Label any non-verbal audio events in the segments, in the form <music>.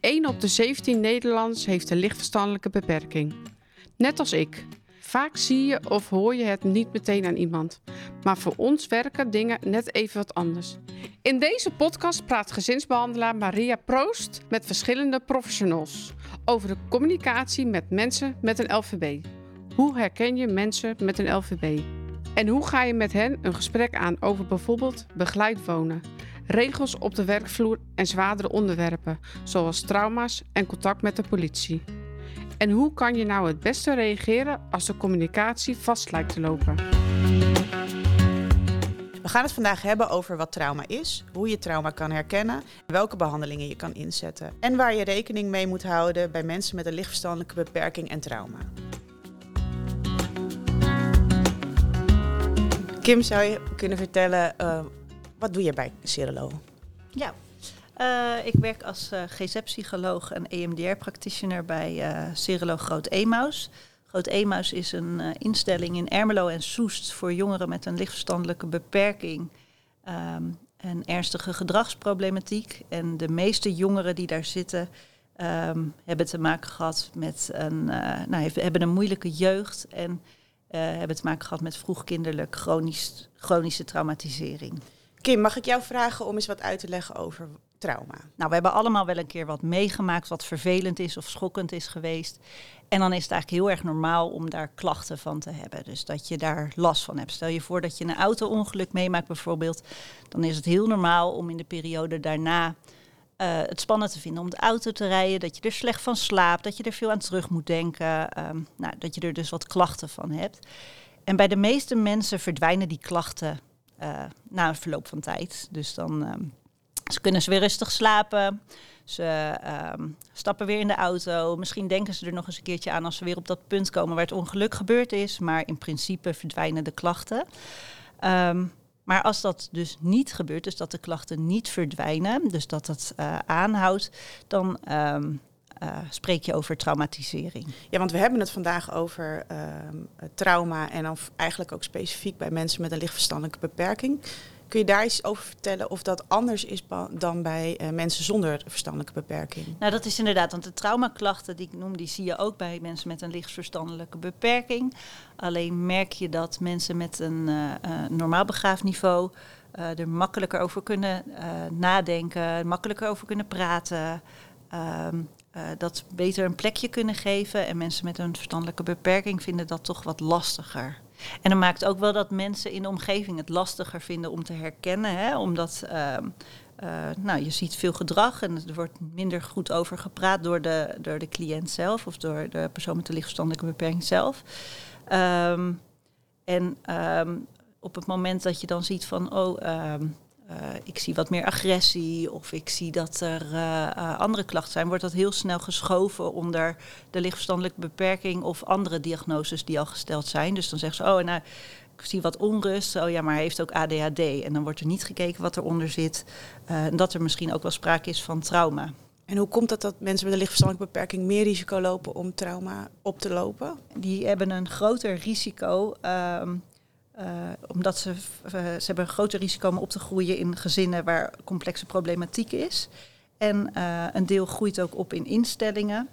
Eén op de 17 Nederlanders heeft een lichtverstandelijke beperking. Net als ik. Vaak zie je of hoor je het niet meteen aan iemand. Maar voor ons werken dingen net even wat anders. In deze podcast praat gezinsbehandelaar Maria Proost met verschillende professionals over de communicatie met mensen met een LVB. Hoe herken je mensen met een LVB? En hoe ga je met hen een gesprek aan over bijvoorbeeld begeleid wonen, regels op de werkvloer en zwaardere onderwerpen, zoals trauma's en contact met de politie? En hoe kan je nou het beste reageren als de communicatie vast lijkt te lopen? We gaan het vandaag hebben over wat trauma is, hoe je trauma kan herkennen, welke behandelingen je kan inzetten en waar je rekening mee moet houden bij mensen met een lichtverstandelijke beperking en trauma. Kim, zou je kunnen vertellen, uh, wat doe je bij Cirilo? Ja, uh, ik werk als uh, GZ-psycholoog en EMDR-practitioner bij uh, Groot Emaus. Groot Emaus is een instelling in Ermelo en Soest voor jongeren met een lichtverstandelijke beperking um, en ernstige gedragsproblematiek. En de meeste jongeren die daar zitten um, hebben te maken gehad met een, nou, hebben een moeilijke jeugd en hebben te maken gehad met vroegkinderlijk chronisch, chronische traumatisering. Kim, mag ik jou vragen om eens wat uit te leggen over trauma? Nou, we hebben allemaal wel een keer wat meegemaakt wat vervelend is of schokkend is geweest. En dan is het eigenlijk heel erg normaal om daar klachten van te hebben. Dus dat je daar last van hebt. Stel je voor dat je een auto-ongeluk meemaakt bijvoorbeeld. Dan is het heel normaal om in de periode daarna uh, het spannend te vinden om de auto te rijden. Dat je er slecht van slaapt. Dat je er veel aan terug moet denken. Um, nou, dat je er dus wat klachten van hebt. En bij de meeste mensen verdwijnen die klachten uh, na een verloop van tijd. Dus dan um, ze kunnen ze weer rustig slapen. Ze um, stappen weer in de auto. Misschien denken ze er nog eens een keertje aan als ze weer op dat punt komen waar het ongeluk gebeurd is. Maar in principe verdwijnen de klachten. Um, maar als dat dus niet gebeurt, dus dat de klachten niet verdwijnen, dus dat het uh, aanhoudt, dan um, uh, spreek je over traumatisering. Ja, want we hebben het vandaag over uh, trauma en of eigenlijk ook specifiek bij mensen met een lichtverstandelijke beperking. Kun je daar iets over vertellen of dat anders is dan bij uh, mensen zonder verstandelijke beperking? Nou, dat is inderdaad, want de traumaklachten die ik noem, die zie je ook bij mensen met een lichtverstandelijke beperking. Alleen merk je dat mensen met een uh, uh, normaal begraafniveau er makkelijker over kunnen nadenken, makkelijker over kunnen praten. Ehm, dat beter een plekje kunnen geven. En mensen met een verstandelijke beperking vinden dat toch wat lastiger. En dat maakt ook wel dat mensen in de omgeving het lastiger vinden om te herkennen. Hè? Omdat uh, uh, nou, je ziet veel gedrag en er wordt minder goed over gepraat door de, door de cliënt zelf of door de persoon met de lichtverstandelijke beperking zelf. Um, en um, op het moment dat je dan ziet van, oh, ik zie wat meer agressie of ik zie dat er uh, uh, andere klachten zijn, wordt dat heel snel geschoven onder de lichtverstandelijke beperking of andere diagnoses die al gesteld zijn. Dus dan zeggen ze, oh, nou, ik zie wat onrust. Oh ja, maar hij heeft ook ADHD. En dan wordt er niet gekeken wat eronder zit. en dat er misschien ook wel sprake is van trauma. En hoe komt het dat mensen met een lichtverstandelijke beperking meer risico lopen om trauma op te lopen? Die hebben een groter risico. Um, uh, omdat ze, uh, ze hebben een groter risico om op te groeien in gezinnen waar complexe problematiek is. En uh, een deel groeit ook op in instellingen.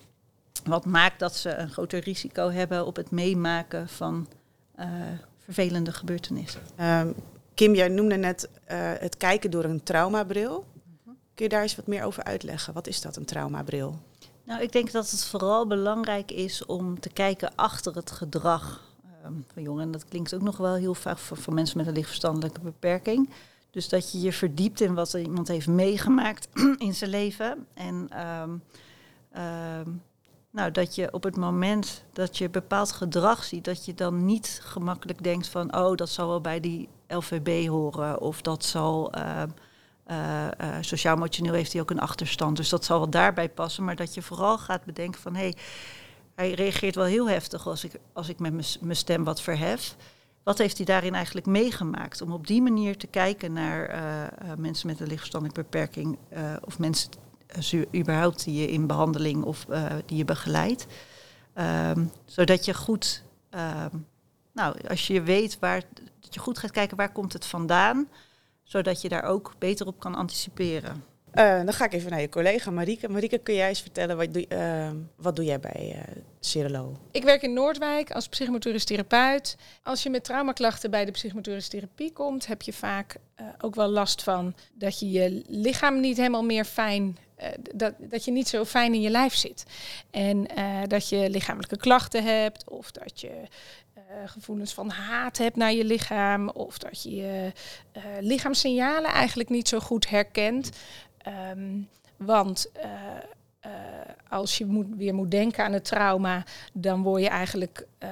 Wat maakt dat ze een groter risico hebben op het meemaken van vervelende gebeurtenissen. Um, Kim, jij noemde net het kijken door een traumabril. Kun je daar eens wat meer over uitleggen? Wat is dat, een traumabril? Nou, ik denk dat het vooral belangrijk is om te kijken achter het gedrag van jongeren. En dat klinkt ook nog wel heel vaak voor, mensen met een lichtverstandelijke beperking. Dus dat je je verdiept in wat iemand heeft meegemaakt <clears throat> in zijn leven. En um, um, nou, dat je op het moment dat je bepaald gedrag ziet, dat je dan niet gemakkelijk denkt van, oh, dat zal wel bij die LVB horen. Of dat zal, uh, uh, sociaal-emotioneel heeft hij ook een achterstand. Dus dat zal wel daarbij passen. Maar dat je vooral gaat bedenken van, hé, hey, hij reageert wel heel heftig als ik, als ik met mijn stem wat verhef. Wat heeft hij daarin eigenlijk meegemaakt? Om op die manier te kijken naar uh, uh, mensen met een lichtverstandelijke beperking uh, of mensen überhaupt die je in behandeling of die je begeleidt. Um, zodat je goed, um, nou, als je weet waar, dat je goed gaat kijken waar komt het vandaan, zodat je daar ook beter op kan anticiperen. Uh, dan ga ik even naar je collega Marieke. Marieke, kun jij eens vertellen, wat doe, uh, wat doe jij bij uh? Ik werk in Noordwijk als psychomotorisch therapeut. Als je met traumaklachten bij de psychomotorische therapie komt, heb je vaak ook wel last van dat je je lichaam niet helemaal meer fijn dat, dat je niet zo fijn in je lijf zit. En dat je lichamelijke klachten hebt, of dat je gevoelens van haat hebt naar je lichaam, of dat je je lichaamssignalen eigenlijk niet zo goed herkent. Um, want uh, uh, als je moet, weer moet denken aan het trauma, dan word je eigenlijk, uh,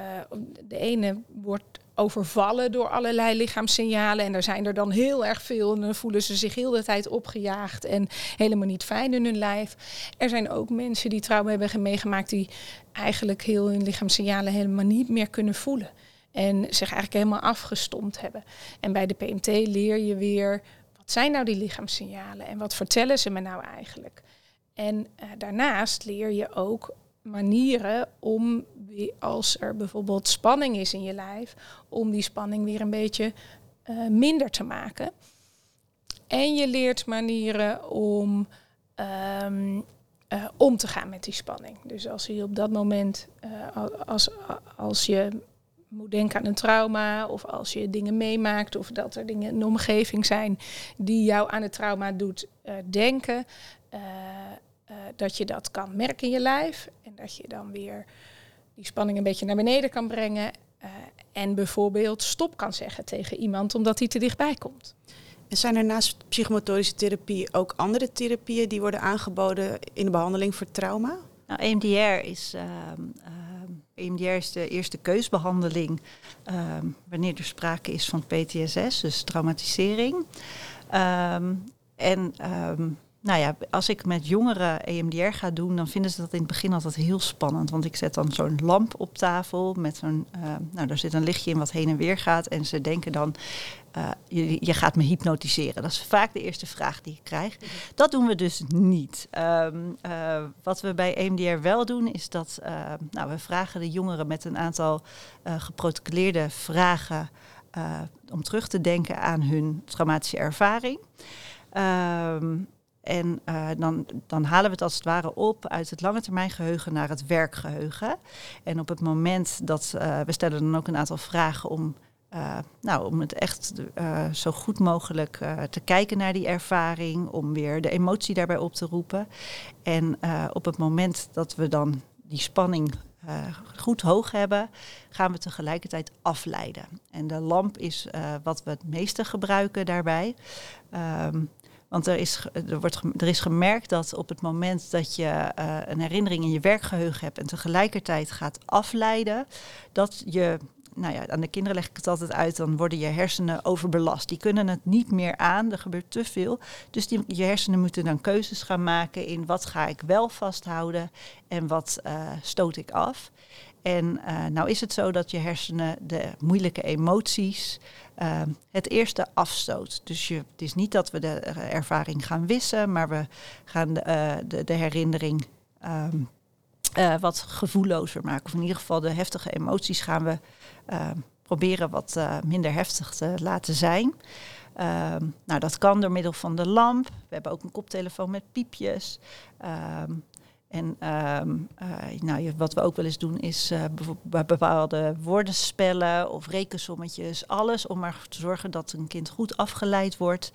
de ene wordt overvallen door allerlei lichaamssignalen. En er zijn er dan heel erg veel. En dan voelen ze zich heel de tijd opgejaagd en helemaal niet fijn in hun lijf. Er zijn ook mensen die trauma hebben meegemaakt die eigenlijk heel hun lichaamssignalen helemaal niet meer kunnen voelen. En zich eigenlijk helemaal afgestompt hebben. En bij de PMT leer je weer zijn nou die lichaamssignalen en wat vertellen ze me nou eigenlijk? En uh, daarnaast leer je ook manieren om, als er bijvoorbeeld spanning is in je lijf, om die spanning weer een beetje uh, minder te maken. En je leert manieren om um, uh, om te gaan met die spanning. Dus als je op dat moment, als, als je moet denken aan een trauma of als je dingen meemaakt of dat er dingen in de omgeving zijn die jou aan het trauma doet uh, denken, uh, uh, dat je dat kan merken in je lijf en dat je dan weer die spanning een beetje naar beneden kan brengen en bijvoorbeeld stop kan zeggen tegen iemand omdat hij te dichtbij komt. En zijn er naast psychomotorische therapie ook andere therapieën die worden aangeboden in de behandeling voor trauma? Nou, EMDR is ehm, EMDR de eerste keusbehandeling um, wanneer er sprake is van PTSS, dus traumatisering. Um, en um, nou ja, als ik met jongeren EMDR ga doen, dan vinden ze dat in het begin altijd heel spannend. Want ik zet dan zo'n lamp op tafel met zo'n, uh, nou daar zit een lichtje in wat heen en weer gaat. En ze denken dan, uh, je, je, gaat me hypnotiseren. Dat is vaak de eerste vraag die ik krijg. Dat doen we dus niet. Um, uh, wat we bij EMDR wel doen, is dat nou, we vragen de jongeren met een aantal geprotocoleerde vragen om terug te denken aan hun traumatische ervaring. Um, en uh, dan, dan halen we het als het ware op uit het lange termijn geheugen naar het werkgeheugen. En op het moment dat uh, we stellen dan ook een aantal vragen om, uh, nou, om het echt zo goed mogelijk te kijken naar die ervaring, om weer de emotie daarbij op te roepen. En op het moment dat we dan die spanning goed hoog hebben, gaan we tegelijkertijd afleiden. En de lamp is wat we het meeste gebruiken daarbij. Um, want er is, er, wordt, er is gemerkt dat op het moment dat je uh, een herinnering in je werkgeheugen hebt en tegelijkertijd gaat afleiden, dat je nou ja, aan de kinderen leg ik het altijd uit, dan worden je hersenen overbelast. Die kunnen het niet meer aan, er gebeurt te veel. Dus die, je hersenen moeten dan keuzes gaan maken in wat ga ik wel vasthouden en wat uh, stoot ik af. En uh, nou is het zo dat je hersenen de moeilijke emoties uh, het eerste afstoot. Dus je, het is niet dat we de ervaring gaan wissen, maar we gaan de, uh, de, de herinnering um, wat gevoellozer maken. Of in ieder geval de heftige emoties gaan we ehm, proberen wat minder heftig te laten zijn. Nou, dat kan door middel van de lamp. We hebben ook een koptelefoon met piepjes. Um, en um, uh, nou, wat we ook wel eens doen is uh, bepaalde woordenspellen of rekensommetjes. Alles om maar te zorgen dat een kind goed afgeleid wordt.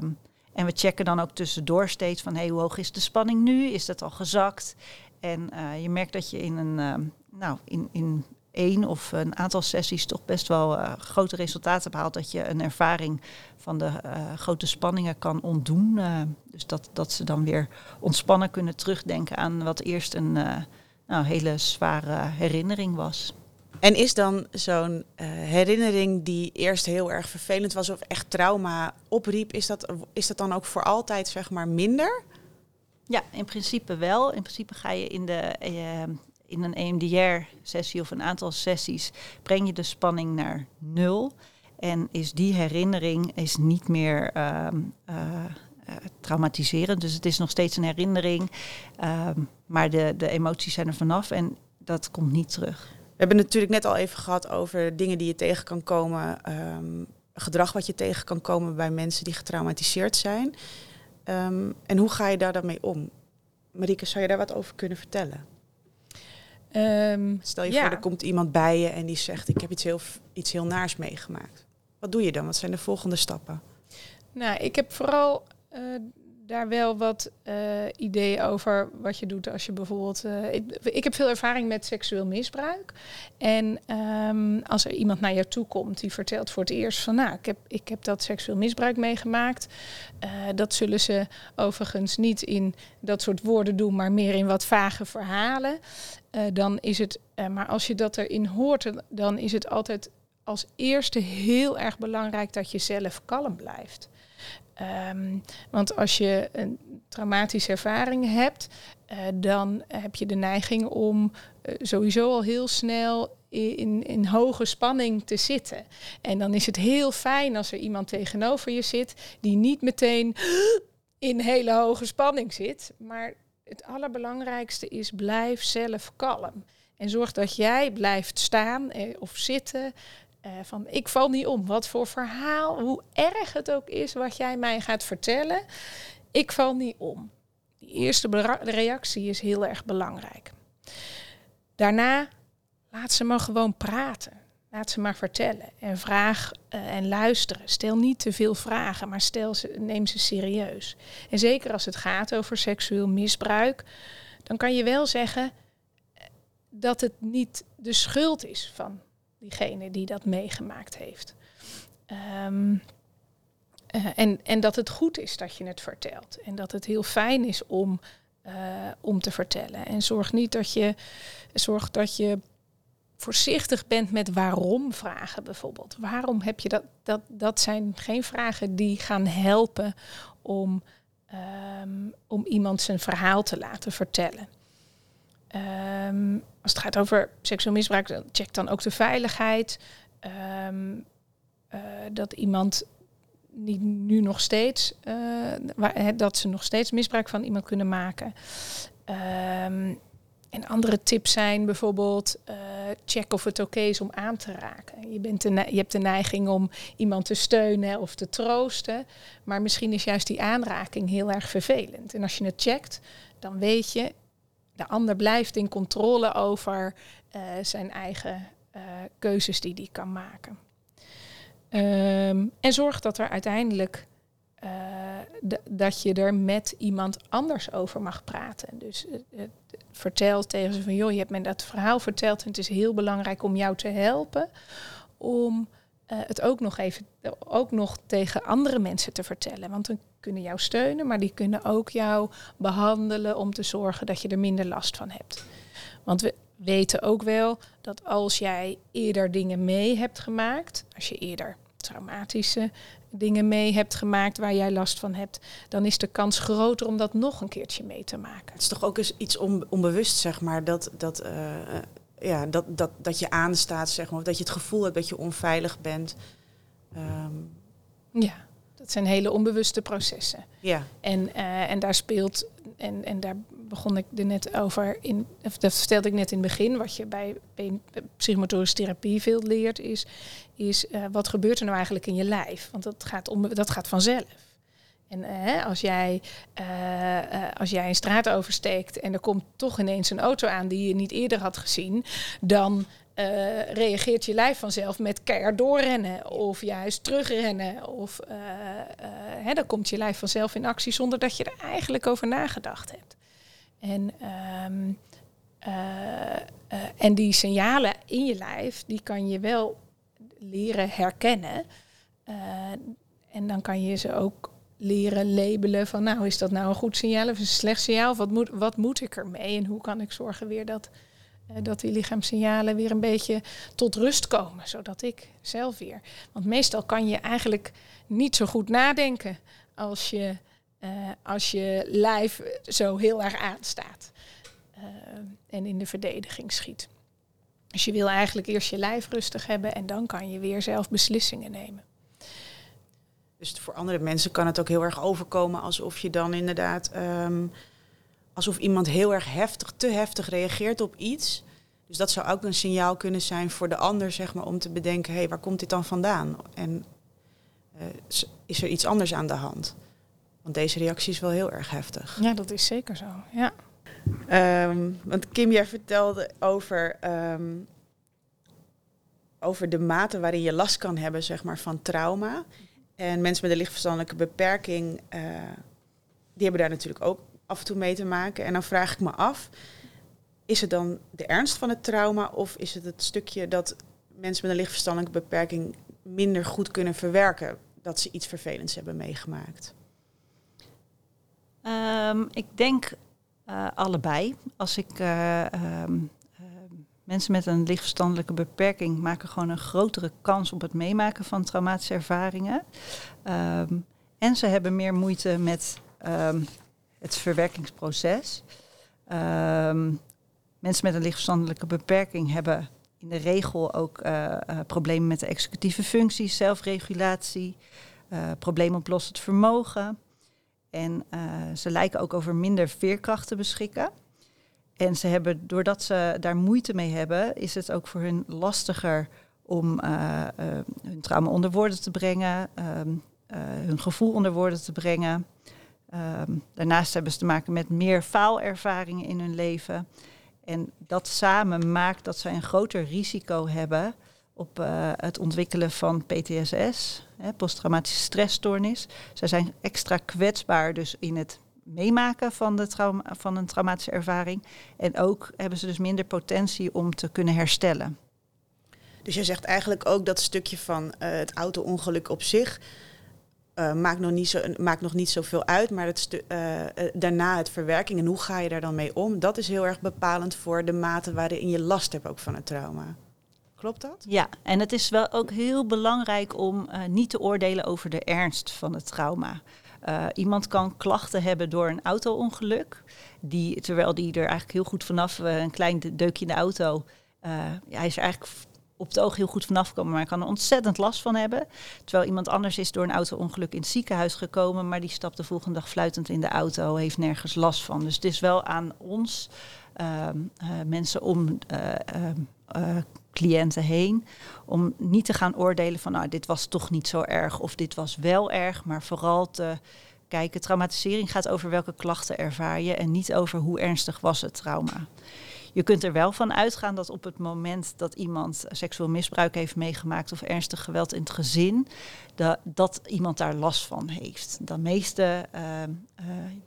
Um, en we checken dan ook tussendoor steeds van hey, hoe hoog is de spanning nu? Is dat al gezakt? En uh, je merkt dat je in een, uh, nou, in, in één of een aantal sessies toch best wel grote resultaten behaalt. Dat je een ervaring van de grote spanningen kan ontdoen. Dus dat, dat ze dan weer ontspannen kunnen terugdenken aan wat eerst een nou, hele zware herinnering was. En is dan zo'n herinnering die eerst heel erg vervelend was of echt trauma opriep, is dat, is dat dan ook voor altijd zeg maar minder? Ja, in principe wel. In principe ga je in de in een EMDR-sessie of een aantal sessies breng je de spanning naar nul. En is die herinnering is niet meer uh, traumatiserend. Dus het is nog steeds een herinnering. Uh, maar de, de emoties zijn er vanaf en dat komt niet terug. We hebben natuurlijk net al even gehad over dingen die je tegen kan komen. Um, gedrag wat je tegen kan komen bij mensen die getraumatiseerd zijn. Ehm, en hoe ga je daar dan mee om? Marieke, zou je daar wat over kunnen vertellen? Ehm, Stel je ja. voor, er komt iemand bij je en die zegt: Ik heb iets heel, iets heel naars meegemaakt. Wat doe je dan? Wat zijn de volgende stappen? Nou, ik heb vooral eh, daar wel wat eh, ideeën over wat je doet als je bijvoorbeeld. eh, ik, ik heb veel ervaring met seksueel misbruik. En ehm, als er iemand naar jou toe komt die vertelt voor het eerst van nou, ik heb, ik heb dat seksueel misbruik meegemaakt. Dat zullen ze overigens niet in dat soort woorden doen, maar meer in wat vage verhalen. Dan is het, maar als je dat erin hoort, dan is het altijd als eerste heel erg belangrijk dat je zelf kalm blijft. Ehm, want als je een traumatische ervaring hebt, eh, dan heb je de neiging om eh, sowieso al heel snel in, in hoge spanning te zitten. En dan is het heel fijn als er iemand tegenover je zit die niet meteen <gasps> in hele hoge spanning zit. Maar het allerbelangrijkste is blijf zelf kalm. En zorg dat jij blijft staan eh, of zitten. Eh, van ik val niet om. Wat voor verhaal, hoe erg het ook is wat jij mij gaat vertellen. Ik val niet om. Die eerste reactie is heel erg belangrijk. Daarna laat ze maar gewoon praten. Laat ze maar vertellen. En vraag eh, en luisteren. Stel niet te veel vragen, maar stel ze, neem ze serieus. En zeker als het gaat over seksueel misbruik, dan kan je wel zeggen eh, dat het niet de schuld is van diegene die dat meegemaakt heeft. Ehm, eh, en, en dat het goed is dat je het vertelt. En dat het heel fijn is om, eh, om te vertellen. En zorg niet dat je, zorg dat je voorzichtig bent met waarom vragen bijvoorbeeld. Waarom heb je dat? Dat, dat zijn geen vragen die gaan helpen om, ehm, om iemand zijn verhaal te laten vertellen. Ehm, als het gaat over seksueel misbruik, dan check dan ook de veiligheid. Ehm, eh, dat iemand niet nu nog steeds, eh, dat ze nog steeds misbruik van iemand kunnen maken. Ehm, en andere tips zijn bijvoorbeeld eh, check of het oké is om aan te raken. Je, bent je hebt de neiging om iemand te steunen of te troosten, maar misschien is juist die aanraking heel erg vervelend. En als je het checkt, dan weet je, de ander blijft in controle over eh, zijn eigen eh, keuzes die hij kan maken. Ehm, en zorg dat er uiteindelijk eh, dat je er met iemand anders over mag praten. Dus vertel tegen ze van joh, je hebt me dat verhaal verteld en het is heel belangrijk om jou te helpen om eh, het ook nog even ook nog tegen andere mensen te vertellen. Want dan kunnen jou steunen, maar die kunnen ook jou behandelen om te zorgen dat je er minder last van hebt. Want we weten ook wel dat als jij eerder dingen mee hebt gemaakt, als je eerder traumatische dingen mee hebt gemaakt waar jij last van hebt, dan is de kans groter om dat nog een keertje mee te maken. Het is toch ook eens iets on- onbewust, zeg maar, dat, dat, eh, ja, dat, dat, dat je aanstaat, zeg maar, of dat je het gevoel hebt dat je onveilig bent. Ehm, Ja, dat zijn hele onbewuste processen. ja, En, eh, en daar speelt, en, en daar begon ik er net over, in, of dat vertelde ik net in het begin, wat je bij, bij psychomotorische therapie veel leert, is, is eh, wat gebeurt er nou eigenlijk in je lijf? Want dat gaat, om, dat gaat vanzelf. En eh, als, jij, eh, eh, als jij een straat oversteekt en er komt toch ineens een auto aan die je niet eerder had gezien, dan reageert je lijf vanzelf met keihard doorrennen of juist terugrennen. Of hè, dan komt je lijf vanzelf in actie zonder dat je er eigenlijk over nagedacht hebt. En, ehm, eh, eh, en die signalen in je lijf, die kan je wel leren herkennen. En dan kan je ze ook leren labelen van nou is dat nou een goed signaal of een slecht signaal? Of wat moet, wat moet ik ermee? En hoe kan ik zorgen weer dat, eh, dat die lichaamssignalen weer een beetje tot rust komen, zodat ik zelf weer. Want meestal kan je eigenlijk niet zo goed nadenken als je, eh, als je lijf zo heel erg aanstaat eh, en in de verdediging schiet. Dus je wil eigenlijk eerst je lijf rustig hebben en dan kan je weer zelf beslissingen nemen. Dus voor andere mensen kan het ook heel erg overkomen alsof je dan inderdaad, ehm, alsof iemand heel erg heftig, te heftig reageert op iets. Dus dat zou ook een signaal kunnen zijn voor de ander, zeg maar, om te bedenken, hé, hey, waar komt dit dan vandaan? En eh, is er iets anders aan de hand? Want deze reactie is wel heel erg heftig. Ja, dat is zeker zo. Ja. Ehm, want Kim, jij vertelde over, ehm, over de mate waarin je last kan hebben zeg maar, van trauma. En mensen met een lichtverstandelijke beperking, eh, die hebben daar natuurlijk ook af en toe mee te maken. En dan vraag ik me af, is het dan de ernst van het trauma of is het het stukje dat mensen met een lichtverstandelijke beperking minder goed kunnen verwerken dat ze iets vervelends hebben meegemaakt? Ehm, ik denk eh, allebei. Als ik eh, ehm, mensen met een lichtverstandelijke beperking maken gewoon een grotere kans op het meemaken van traumatische ervaringen. Ehm, en ze hebben meer moeite met ehm, het verwerkingsproces. Ehm, mensen met een lichtverstandelijke beperking hebben in de regel ook eh, eh, problemen met de executieve functies, zelfregulatie, eh probleemoplossend vermogen. En ze lijken ook over minder veerkracht te beschikken. En ze hebben, doordat ze daar moeite mee hebben, is het ook voor hun lastiger om eh, eh, hun trauma onder woorden te brengen, ehm, eh, hun gevoel onder woorden te brengen. Ehm, daarnaast hebben ze te maken met meer faalervaringen in hun leven. En dat samen maakt dat zij een groter risico hebben op het ontwikkelen van PTSS, posttraumatische stressstoornis. Zij zijn extra kwetsbaar dus in het meemaken van, de trauma, van een traumatische ervaring. En ook hebben ze dus minder potentie om te kunnen herstellen. Dus je zegt eigenlijk ook dat stukje van eh, het auto-ongeluk op zich eh, maakt, nog niet zo, maakt nog niet zoveel uit, maar het stu- eh, daarna het verwerking en hoe ga je daar dan mee om, dat is heel erg bepalend voor de mate waarin je last hebt ook van het trauma. Klopt dat? Ja, en het is wel ook heel belangrijk om niet te oordelen over de ernst van het trauma. Eh, iemand kan klachten hebben door een auto-ongeluk, die, terwijl die er eigenlijk heel goed vanaf, eh, een klein de- deukje in de auto, eh, hij is er eigenlijk op het oog heel goed vanaf gekomen, maar hij kan er ontzettend last van hebben. Terwijl iemand anders is door een auto-ongeluk in het ziekenhuis gekomen, maar die stapt de volgende dag fluitend in de auto, heeft nergens last van. Dus het is wel aan ons, ehm, eh, mensen om eh, eh, cliënten heen, om niet te gaan oordelen van nou, dit was toch niet zo erg of dit was wel erg, maar vooral te kijken, traumatisering gaat over welke klachten ervaar je en niet over hoe ernstig was het trauma. Je kunt er wel van uitgaan dat op het moment dat iemand seksueel misbruik heeft meegemaakt of ernstig geweld in het gezin, dat, dat iemand daar last van heeft. De meeste eh, eh,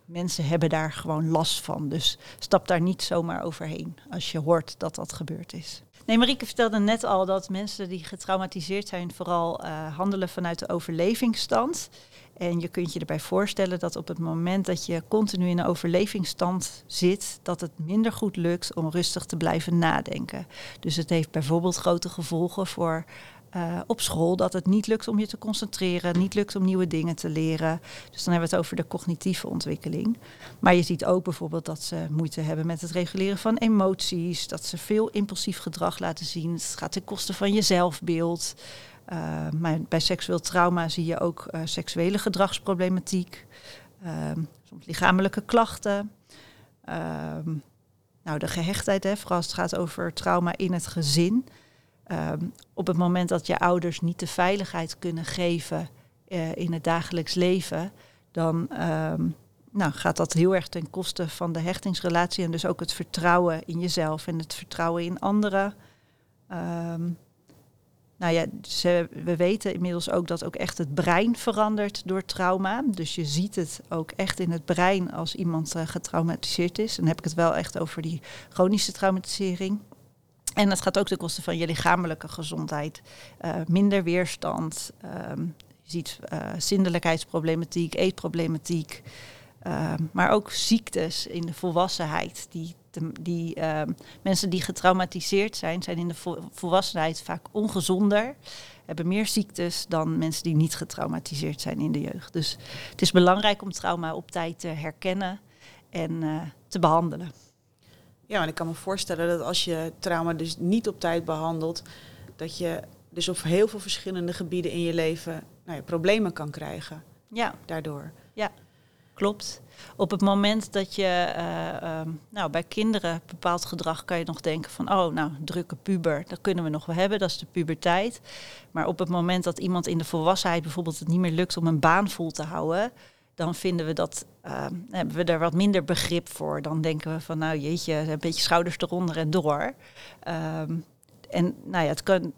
mensen hebben daar gewoon last van. Dus stap daar niet zomaar overheen als je hoort dat dat gebeurd is. Nee, Marieke vertelde net al dat mensen die getraumatiseerd zijn vooral eh, handelen vanuit de overlevingsstand. En je kunt je erbij voorstellen dat op het moment dat je continu in een overlevingsstand zit, dat het minder goed lukt om rustig te blijven nadenken. Dus het heeft bijvoorbeeld grote gevolgen voor eh, op school, dat het niet lukt om je te concentreren, niet lukt om nieuwe dingen te leren. Dus dan hebben we het over de cognitieve ontwikkeling. Maar je ziet ook bijvoorbeeld dat ze moeite hebben met het reguleren van emoties, dat ze veel impulsief gedrag laten zien. Het gaat ten koste van je zelfbeeld. Uh, maar bij seksueel trauma zie je ook uh, seksuele gedragsproblematiek, uh, soms lichamelijke klachten. nou, de gehechtheid, hè, vooral als het gaat over trauma in het gezin. Um, op het moment dat je ouders niet de veiligheid kunnen geven uh, in het dagelijks leven, dan um, nou, gaat dat heel erg ten koste van de hechtingsrelatie en dus ook het vertrouwen in jezelf en het vertrouwen in anderen. Um, nou ja, we weten inmiddels ook dat ook echt het brein verandert door trauma. Dus je ziet het ook echt in het brein als iemand uh, getraumatiseerd is. Dan heb ik het wel echt over die chronische traumatisering. En dat gaat ook ten koste van je lichamelijke gezondheid. Uh, minder weerstand. Um, je ziet uh, zindelijkheidsproblematiek, eetproblematiek. Uh, maar ook ziektes in de volwassenheid. Die, die uh, mensen die getraumatiseerd zijn, zijn in de vo volwassenheid vaak ongezonder. Hebben meer ziektes dan mensen die niet getraumatiseerd zijn in de jeugd. Dus het is belangrijk om trauma op tijd te herkennen en uh, te behandelen. Ja, en ik kan me voorstellen dat als je trauma dus niet op tijd behandelt, dat je dus op heel veel verschillende gebieden in je leven nou ja, problemen kan krijgen. Ja. Daardoor. Ja. Klopt. Op het moment dat je eh, ehm, nou, bij kinderen bepaald gedrag kan je nog denken van oh, nou, drukke puber, dat kunnen we nog wel hebben, dat is de puberteit. Maar op het moment dat iemand in de volwassenheid bijvoorbeeld het niet meer lukt om een baan vol te houden, dan vinden we dat, ehm, hebben we daar wat minder begrip voor. Dan denken we van nou jeetje, een beetje schouders eronder en door. Ehm, en nou ja, het kan,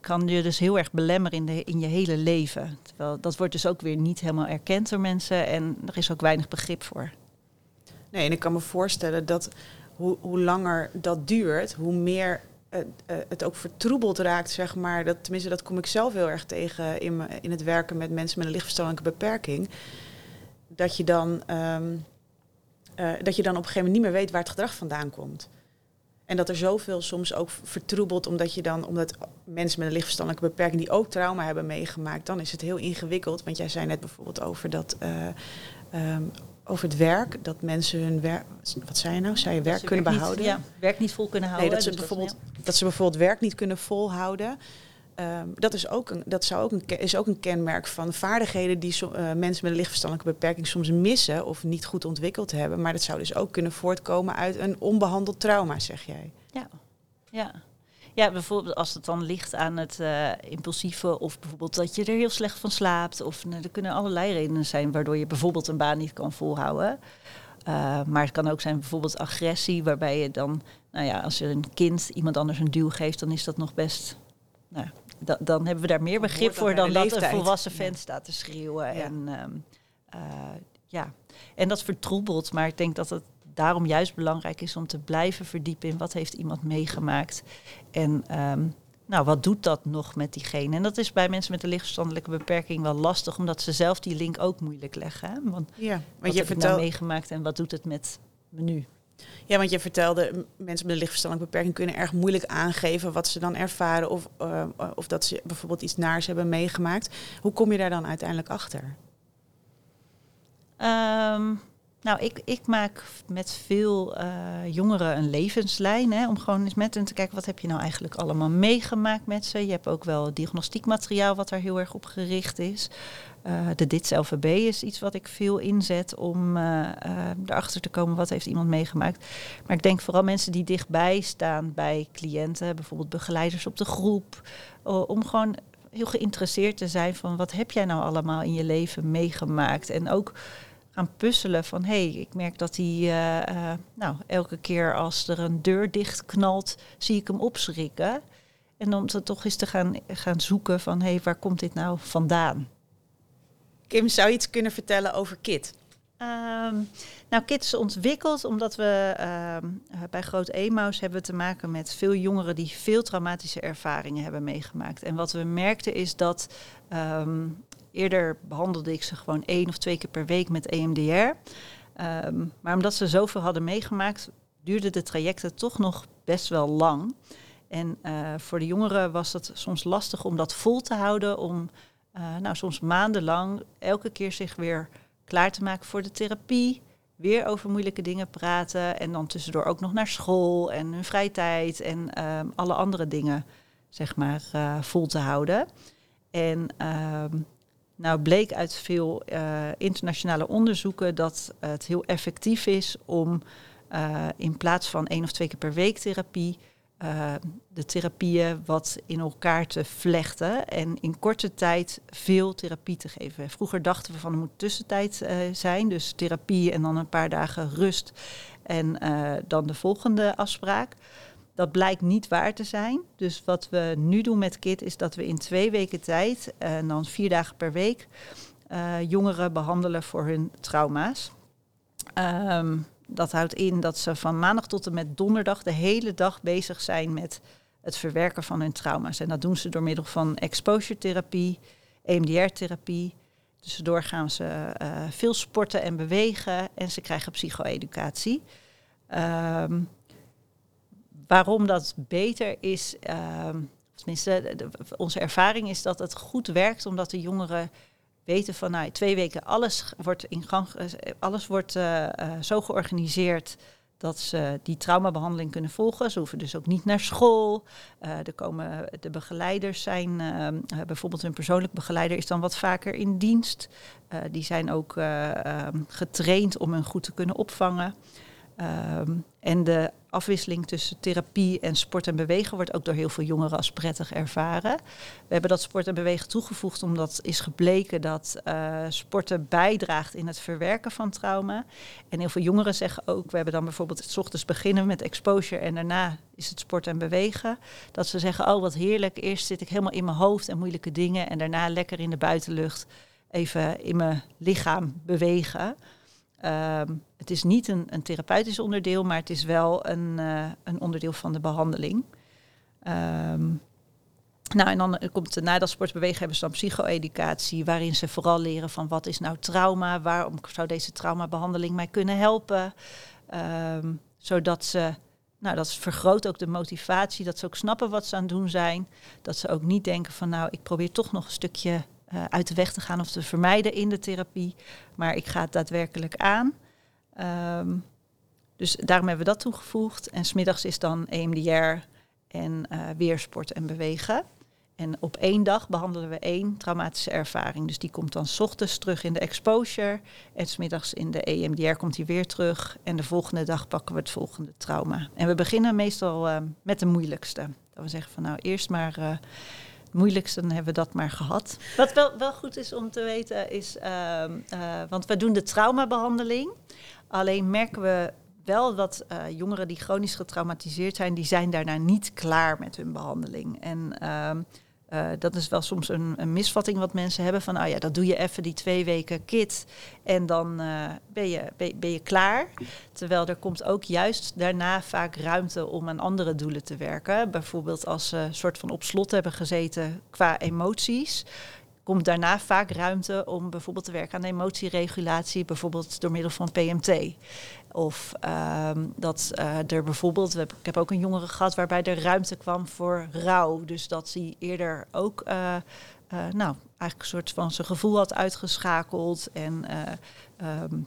kan je dus heel erg belemmeren in, de, in je hele leven. Terwijl dat wordt dus ook weer niet helemaal erkend door mensen en er is ook weinig begrip voor. Nee, en ik kan me voorstellen dat hoe, hoe langer dat duurt, hoe meer uh, uh, het ook vertroebeld raakt, zeg maar. Dat, tenminste, dat kom ik zelf heel erg tegen in, in het werken met mensen met een lichtverstandelijke beperking. Dat je dan, um, uh, dat je dan op een gegeven moment niet meer weet waar het gedrag vandaan komt. En dat er zoveel soms ook vertroebelt, omdat je dan, omdat mensen met een lichtverstandelijke beperking die ook trauma hebben meegemaakt, dan is het heel ingewikkeld. Want jij zei net bijvoorbeeld over dat. Uh, um, over het werk, dat mensen hun werk, wat zei je nou, zij je werk kunnen werk behouden? Niet, ja, werk niet vol kunnen houden. Nee, dat ze, dus bijvoorbeeld, dat ze bijvoorbeeld werk niet kunnen volhouden. Um, dat, is ook een, dat zou ook een, is ook een kenmerk van vaardigheden die uh, mensen met een lichtverstandelijke beperking soms missen of niet goed ontwikkeld hebben. Maar dat zou dus ook kunnen voortkomen uit een onbehandeld trauma, zeg jij. Ja, ja. Ja, bijvoorbeeld als het dan ligt aan het uh, impulsieve of bijvoorbeeld dat je er heel slecht van slaapt. Of nou, er kunnen allerlei redenen zijn waardoor je bijvoorbeeld een baan niet kan volhouden. Uh, maar het kan ook zijn bijvoorbeeld agressie, waarbij je dan, nou ja, als je een kind iemand anders een duw geeft, dan is dat nog best. Nou, da, dan hebben we daar meer begrip voor dan dat een volwassen ja. staat te schreeuwen. En, um, uh, ja. en dat vertroebelt, maar ik denk dat het daarom juist belangrijk is om te blijven verdiepen in wat heeft iemand meegemaakt. En um, nou, wat doet dat nog met diegene? En dat is bij mensen met een lichtverstandelijke beperking wel lastig, omdat ze zelf die link ook moeilijk leggen. Hè? Want ja, wat je heb vertel... ik nou meegemaakt en wat doet het met me nu? Ja, want je vertelde, mensen met een lichtverstandelijke beperking kunnen erg moeilijk aangeven wat ze dan ervaren of, uh, of dat ze bijvoorbeeld iets naars hebben meegemaakt. Hoe kom je daar dan uiteindelijk achter? Um, nou, ik, ik maak met veel uh, jongeren een levenslijn. Hè, om gewoon eens met hen te kijken, wat heb je nou eigenlijk allemaal meegemaakt met ze? Je hebt ook wel diagnostiekmateriaal wat daar heel erg op gericht is. Uh, de DITS-LVB is iets wat ik veel inzet om uh, erachter te komen, wat heeft iemand meegemaakt. Maar ik denk vooral mensen die dichtbij staan bij cliënten, bijvoorbeeld begeleiders op de groep. om gewoon heel geïnteresseerd te zijn van, wat heb jij nou allemaal in je leven meegemaakt? En ook gaan puzzelen van hé, hey, ik merk dat hij nou, elke keer als er een deur dicht knalt, zie ik hem opschrikken. En om dan toch eens te gaan, gaan zoeken van hé, hey, waar komt dit nou vandaan? Kim, zou je iets kunnen vertellen over KIT? Um, nou, KIT is ontwikkeld omdat we um, bij Groot Emaus hebben te maken met veel jongeren die veel traumatische ervaringen hebben meegemaakt. En wat we merkten is dat um, Eerder behandelde ik ze gewoon één of twee keer per week met EMDR. Maar omdat ze zoveel hadden meegemaakt, duurden de trajecten toch nog best wel lang. En uh, voor de jongeren was het soms lastig om dat vol te houden, om uh, nou, soms maandenlang elke keer zich weer klaar te maken voor de therapie. Weer over moeilijke dingen praten en dan tussendoor ook nog naar school en hun vrije tijd en uh, alle andere dingen, zeg maar, uh, vol te houden. En um, nou bleek uit veel uh, internationale onderzoeken dat het heel effectief is om in plaats van één of twee keer per week therapie, uh, de therapieën wat in elkaar te vlechten en in korte tijd veel therapie te geven. Vroeger dachten we van er moet tussentijd zijn, dus therapie en dan een paar dagen rust en dan de volgende afspraak. Dat blijkt niet waar te zijn. Dus wat we nu doen met KIT is dat we in twee weken tijd, en dan vier dagen per week, jongeren behandelen voor hun trauma's. Um, dat houdt in dat ze van maandag tot en met donderdag de hele dag bezig zijn met het verwerken van hun trauma's. En dat doen ze door middel van exposure therapie, EMDR-therapie. Tussendoor gaan ze uh, veel sporten en bewegen en ze krijgen psycho-educatie. Um, waarom dat beter is, uh, tenminste, onze ervaring is dat het goed werkt, omdat de jongeren weten van nou, twee weken alles wordt in gang, alles wordt uh, uh, zo georganiseerd dat ze die traumabehandeling kunnen volgen. Ze hoeven dus ook niet naar school. Er komen de begeleiders zijn, bijvoorbeeld een persoonlijk begeleider is dan wat vaker in dienst. Die zijn ook getraind om hen goed te kunnen opvangen. Um, en de afwisseling tussen therapie en sport en bewegen wordt ook door heel veel jongeren als prettig ervaren. We hebben dat sport en bewegen toegevoegd omdat is gebleken dat uh, sporten bijdraagt in het verwerken van trauma. En heel veel jongeren zeggen ook, we hebben dan bijvoorbeeld s ochtends beginnen met exposure en daarna is het sport en bewegen. Dat ze zeggen, oh wat heerlijk, eerst zit ik helemaal in mijn hoofd en moeilijke dingen en daarna lekker in de buitenlucht even in mijn lichaam bewegen. Um, het is niet een, een, therapeutisch onderdeel, maar het is wel een, uh, een onderdeel van de behandeling. Um, nou, en dan komt na dat sportbewegen hebben ze dan psycho-educatie, waarin ze vooral leren van wat is nou trauma, waarom zou deze traumabehandeling mij kunnen helpen, um, zodat ze, nou, dat vergroot ook de motivatie, dat ze ook snappen wat ze aan het doen zijn, dat ze ook niet denken van nou, ik probeer toch nog een stukje uh, uit de weg te gaan of te vermijden in de therapie. Maar ik ga het daadwerkelijk aan. Um, dus daarom hebben we dat toegevoegd. En smiddags is dan EMDR en uh, weersport en bewegen. En op één dag behandelen we één traumatische ervaring. Dus die komt dan s ochtends terug in de exposure. En smiddags in de EMDR komt hij weer terug. En de volgende dag pakken we het volgende trauma. En we beginnen meestal uh, met de moeilijkste. Dat we zeggen van nou eerst maar uh, moeilijkste, dan hebben we dat maar gehad. Wat wel, wel goed is om te weten is, uh, uh, want we doen de traumabehandeling. Alleen merken we wel dat uh, jongeren die chronisch getraumatiseerd zijn, die zijn daarna niet klaar met hun behandeling. En ehm, uh, dat is wel soms een, een, misvatting wat mensen hebben van, oh ja, dat doe je even die twee weken kit en dan uh, ben, je, ben, ben, je klaar. Terwijl er komt ook juist daarna vaak ruimte om aan andere doelen te werken. Bijvoorbeeld als ze een soort van op slot hebben gezeten qua emoties komt daarna vaak ruimte om bijvoorbeeld te werken aan emotieregulatie, bijvoorbeeld door middel van PMT. Of um, dat uh, er bijvoorbeeld, ik heb ook een jongere gehad waarbij er ruimte kwam voor rouw. Dus dat hij eerder ook, uh, uh, nou, eigenlijk een soort van zijn gevoel had uitgeschakeld. En um,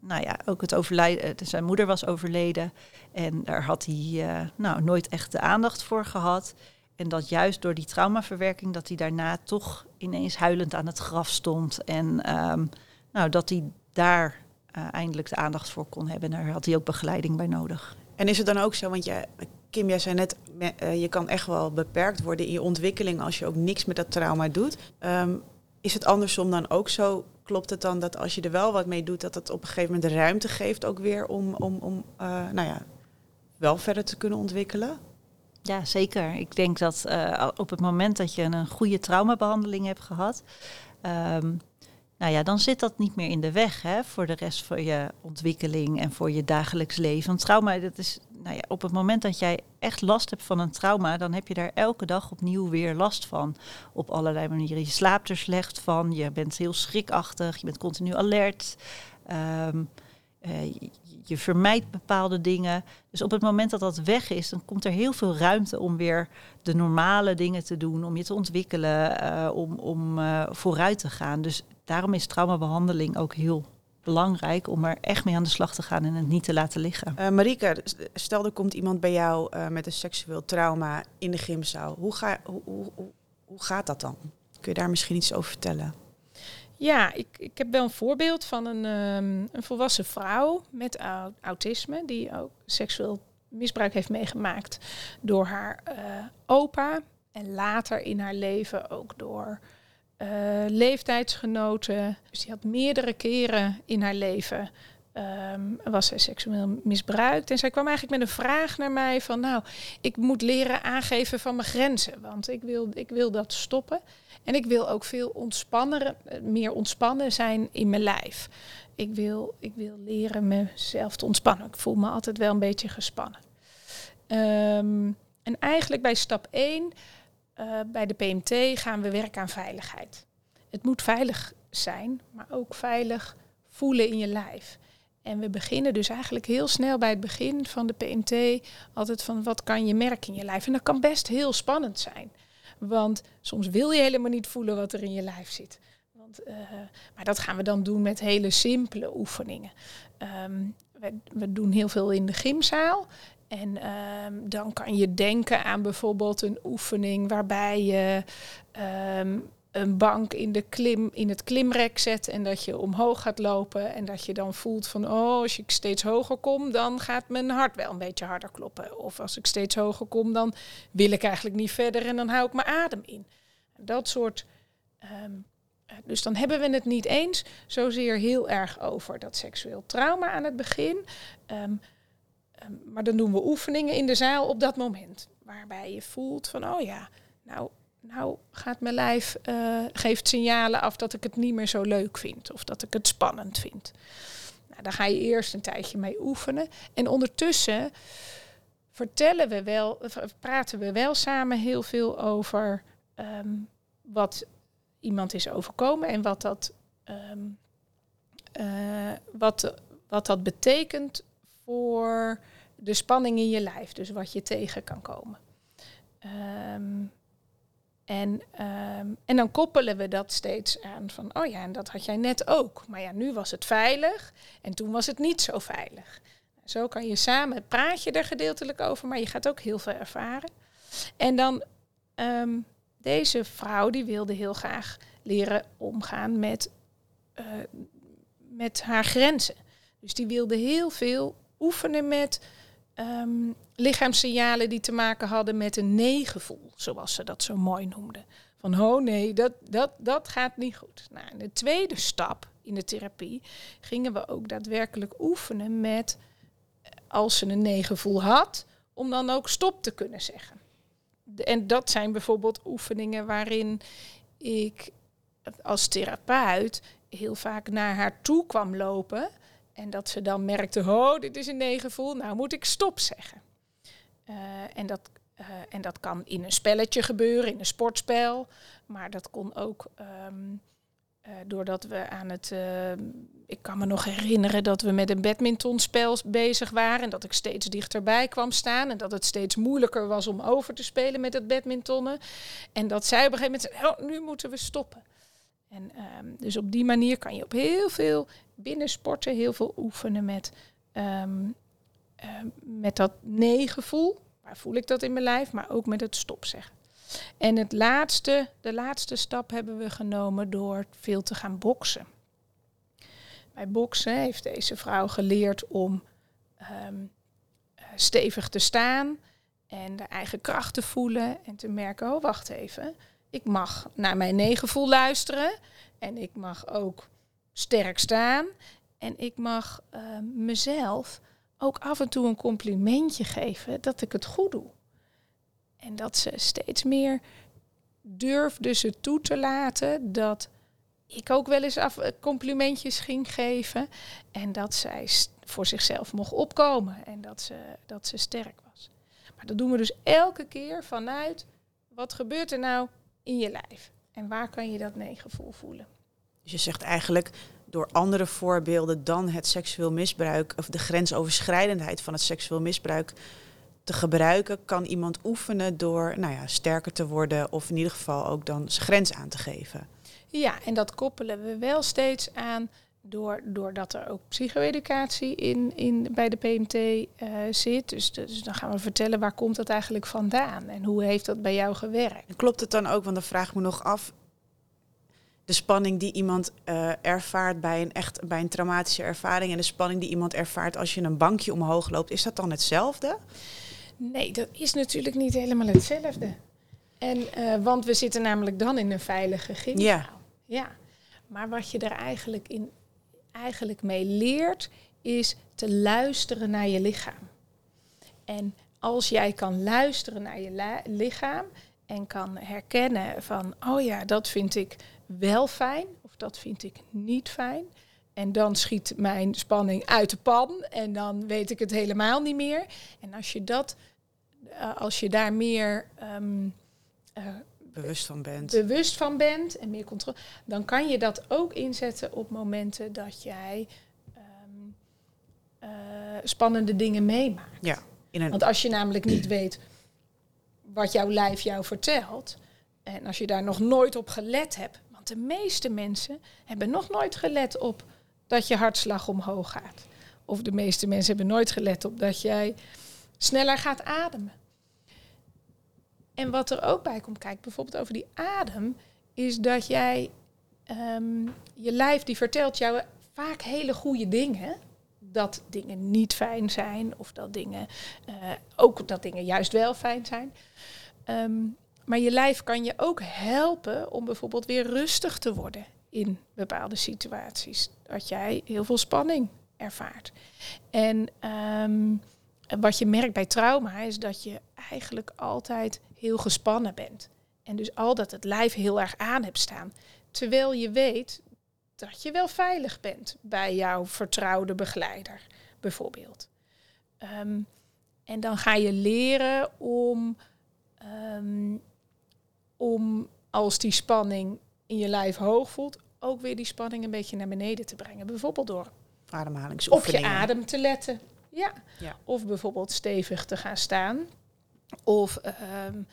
nou ja, ook het overlijden, zijn moeder was overleden. En daar had hij nou, nooit echt de aandacht voor gehad. En dat juist door die traumaverwerking, dat hij daarna toch ineens huilend aan het graf stond. En um, nou, dat hij daar uh, eindelijk de aandacht voor kon hebben. Daar had hij ook begeleiding bij nodig. En is het dan ook zo, want jij, Kim, jij zei net, uh, je kan echt wel beperkt worden in je ontwikkeling als je ook niks met dat trauma doet. Um, is het andersom dan ook zo? Klopt het dan dat als je er wel wat mee doet, dat het op een gegeven moment de ruimte geeft ook weer om, om, om uh, nou ja, wel verder te kunnen ontwikkelen? Ja, zeker. Ik denk dat uh, op het moment dat je een goede traumabehandeling hebt gehad, um, nou ja, dan zit dat niet meer in de weg hè, voor de rest van je ontwikkeling en voor je dagelijks leven. Want trauma, dat is, nou ja, op het moment dat jij echt last hebt van een trauma, dan heb je daar elke dag opnieuw weer last van. Op allerlei manieren. Je slaapt er slecht van, je bent heel schrikachtig, je bent continu alert. Um, je vermijdt bepaalde dingen. Dus op het moment dat dat weg is, dan komt er heel veel ruimte om weer de normale dingen te doen, om je te ontwikkelen, uh, om, om uh, vooruit te gaan. Dus daarom is traumabehandeling ook heel belangrijk om er echt mee aan de slag te gaan en het niet te laten liggen. Uh, Marika, stel er komt iemand bij jou met een seksueel trauma in de gymzaal. Hoe, ga, hoe, hoe, hoe gaat dat dan? Kun je daar misschien iets over vertellen? Ja, ik, ik heb wel een voorbeeld van een, um, een volwassen vrouw met au autisme, die ook seksueel misbruik heeft meegemaakt door haar uh, opa en later in haar leven ook door uh, leeftijdsgenoten. Dus die had meerdere keren in haar leven um, was zij seksueel misbruikt. En zij kwam eigenlijk met een vraag naar mij van, nou, ik moet leren aangeven van mijn grenzen, want ik wil, ik wil dat stoppen. En ik wil ook veel ontspannen, meer ontspannen zijn in mijn lijf. Ik wil, ik wil leren mezelf te ontspannen. Ik voel me altijd wel een beetje gespannen. Um, en eigenlijk bij stap 1, uh, bij de PMT, gaan we werken aan veiligheid. Het moet veilig zijn, maar ook veilig voelen in je lijf. En we beginnen dus eigenlijk heel snel bij het begin van de PMT altijd van wat kan je merken in je lijf. En dat kan best heel spannend zijn. Want soms wil je helemaal niet voelen wat er in je lijf zit. Want, uh, maar dat gaan we dan doen met hele simpele oefeningen. We we, we doen heel veel in de gymzaal. En ehm, dan kan je denken aan bijvoorbeeld een oefening waarbij je ehm, een bank in, de klim, in het klimrek zet en dat je omhoog gaat lopen. En dat je dan voelt van, oh, als ik steeds hoger kom, dan gaat mijn hart wel een beetje harder kloppen. Of als ik steeds hoger kom, dan wil ik eigenlijk niet verder en dan hou ik mijn adem in. Dat soort. ehm, eh, dus dan hebben we het niet eens zozeer heel erg over dat seksueel trauma aan het begin. Ehm, ehm, maar dan doen we oefeningen in de zaal op dat moment. Waarbij je voelt van, oh ja, nou, nou gaat mijn lijf, eh, geeft signalen af dat ik het niet meer zo leuk vind. Of dat ik het spannend vind. Nou, daar ga je eerst een tijdje mee oefenen. En ondertussen vertellen we wel, of praten we wel samen heel veel over ehm, wat iemand is overkomen en wat dat, ehm, eh, wat, wat dat betekent voor de spanning in je lijf. Dus wat je tegen kan komen. Ehm, en, ehm, en dan koppelen we dat steeds aan van, oh ja, en dat had jij net ook. Maar ja, nu was het veilig en toen was het niet zo veilig. Zo kan je samen, praat je er gedeeltelijk over, maar je gaat ook heel veel ervaren. En dan, ehm, deze vrouw die wilde heel graag leren omgaan met, eh, met haar grenzen. Dus die wilde heel veel oefenen met ehm, lichaamssignalen die te maken hadden met een nee-gevoel, zoals ze dat zo mooi noemden. Van, oh nee, dat, dat, dat gaat niet goed. Nou, in de tweede stap in de therapie gingen we ook daadwerkelijk oefenen met, eh, als ze een nee-gevoel had, om dan ook stop te kunnen zeggen. En dat zijn bijvoorbeeld oefeningen waarin ik als therapeut heel vaak naar haar toe kwam lopen. En dat ze dan merkte, oh, dit is een nee-gevoel, nou moet ik stop zeggen. Eh, en, dat, eh, en dat kan in een spelletje gebeuren, in een sportspel. Maar dat kon ook ehm, eh, doordat we aan het... ik kan me nog herinneren dat we met een badmintonspel bezig waren. En dat ik steeds dichterbij kwam staan. En dat het steeds moeilijker was om over te spelen met het badmintonnen. En dat zij op een gegeven moment zei, oh, nu moeten we stoppen. En ehm, dus op die manier kan je op heel veel binnen sporten heel veel oefenen met, ehm, ehm, met dat nee-gevoel. Waar voel ik dat in mijn lijf? Maar ook met het stop zeggen. En het laatste, de laatste stap hebben we genomen door veel te gaan boksen. Bij boksen heeft deze vrouw geleerd om ehm, eh, stevig te staan en de eigen kracht te voelen en te merken, oh wacht even, ik mag naar mijn nee-gevoel luisteren en ik mag ook sterk staan en ik mag eh, mezelf ook af en toe een complimentje geven dat ik het goed doe. En dat ze steeds meer durfde ze toe te laten dat ik ook wel eens af, complimentjes ging geven. En dat zij voor zichzelf mocht opkomen en dat ze, dat ze sterk was. Maar dat doen we dus elke keer vanuit wat gebeurt er nou in je lijf? En waar kan je dat nee-gevoel voelen? Dus je zegt eigenlijk door andere voorbeelden dan het seksueel misbruik of de grensoverschrijdendheid van het seksueel misbruik te gebruiken, kan iemand oefenen door nou ja, sterker te worden of in ieder geval ook dan zijn grens aan te geven. Ja, en dat koppelen we wel steeds aan door, doordat er ook psycho-educatie in, in, bij de PMT eh, zit. Dus, dus dan gaan we vertellen waar komt dat eigenlijk vandaan en hoe heeft dat bij jou gewerkt. En klopt het dan ook, want dan vraag ik me nog af, de spanning die iemand eh, ervaart bij een echt bij een traumatische ervaring en de spanning die iemand ervaart als je een bankje omhoog loopt, is dat dan hetzelfde? Nee, dat is natuurlijk niet helemaal hetzelfde. En, eh, want we zitten namelijk dan in een veilige gymzaal. Ja. ja. Maar wat je er eigenlijk, in, eigenlijk mee leert, is te luisteren naar je lichaam. En als jij kan luisteren naar je lichaam en kan herkennen van, oh ja, dat vind ik wel fijn of dat vind ik niet fijn. En dan schiet mijn spanning uit de pan en dan weet ik het helemaal niet meer. En als je dat, eh, als je daar meer ehm, eh, Bewust van bent. bewust van bent en meer controle, dan kan je dat ook inzetten op momenten dat jij ehm, eh, spannende dingen meemaakt. Ja, in een Want als je namelijk niet weet wat jouw lijf jou vertelt, en als je daar nog nooit op gelet hebt, de meeste mensen hebben nog nooit gelet op dat je hartslag omhoog gaat. of de meeste mensen hebben nooit gelet op dat jij sneller gaat ademen. En wat er ook bij komt kijken, bijvoorbeeld over die adem, is dat jij ehm, je lijf die vertelt jou vaak hele goede dingen. Dat dingen niet fijn zijn of dat dingen uh, ook dat dingen juist wel fijn zijn. Um, maar je lijf kan je ook helpen om bijvoorbeeld weer rustig te worden in bepaalde situaties. Dat jij heel veel spanning ervaart. En um, wat je merkt bij trauma is dat je eigenlijk altijd heel gespannen bent. En dus al dat het lijf heel erg aan hebt staan. Terwijl je weet dat je wel veilig bent bij jouw vertrouwde begeleider, bijvoorbeeld. Um, en dan ga je leren om, um, om als die spanning in je lijf hoog voelt, ook weer die spanning een beetje naar beneden te brengen. Bijvoorbeeld door ademhalingsoefeningen. Op je adem te letten. Ja. ja. Of bijvoorbeeld stevig te gaan staan. Of um,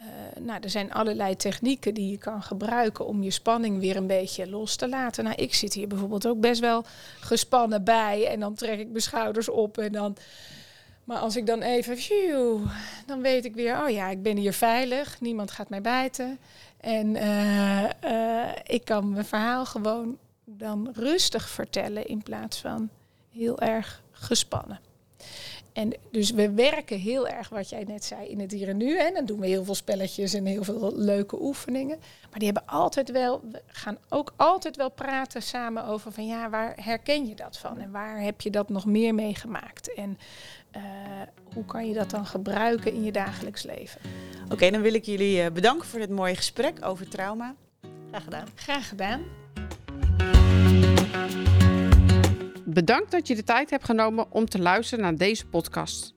uh, nou, er zijn allerlei technieken die je kan gebruiken om je spanning weer een beetje los te laten. Nou, ik zit hier bijvoorbeeld ook best wel gespannen bij en dan trek ik mijn schouders op en dan. Maar als ik dan even, phew, dan weet ik weer, oh ja, ik ben hier veilig, niemand gaat mij bijten. En uh, uh, ik kan mijn verhaal gewoon dan rustig vertellen in plaats van heel erg gespannen. En dus we werken heel erg, wat jij net zei, in het hier en nu. En dan doen we heel veel spelletjes en heel veel leuke oefeningen. Maar die hebben altijd wel, we gaan ook altijd wel praten samen over van ja, waar herken je dat van? En waar heb je dat nog meer meegemaakt? En uh, hoe kan je dat dan gebruiken in je dagelijks leven? Oké, okay, dan wil ik jullie uh, bedanken voor dit mooie gesprek over trauma. Graag gedaan. Graag gedaan. Bedankt dat je de tijd hebt genomen om te luisteren naar deze podcast.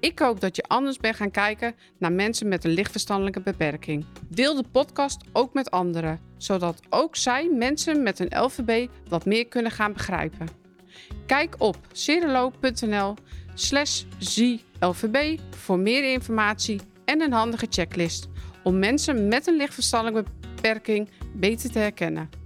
Ik hoop dat je anders bent gaan kijken naar mensen met een lichtverstandelijke beperking. Deel de podcast ook met anderen, zodat ook zij mensen met een LVB wat meer kunnen gaan begrijpen. Kijk op cerelo.nl slash ZLVB voor meer informatie en een handige checklist om mensen met een lichtverstandelijke beperking beter te herkennen.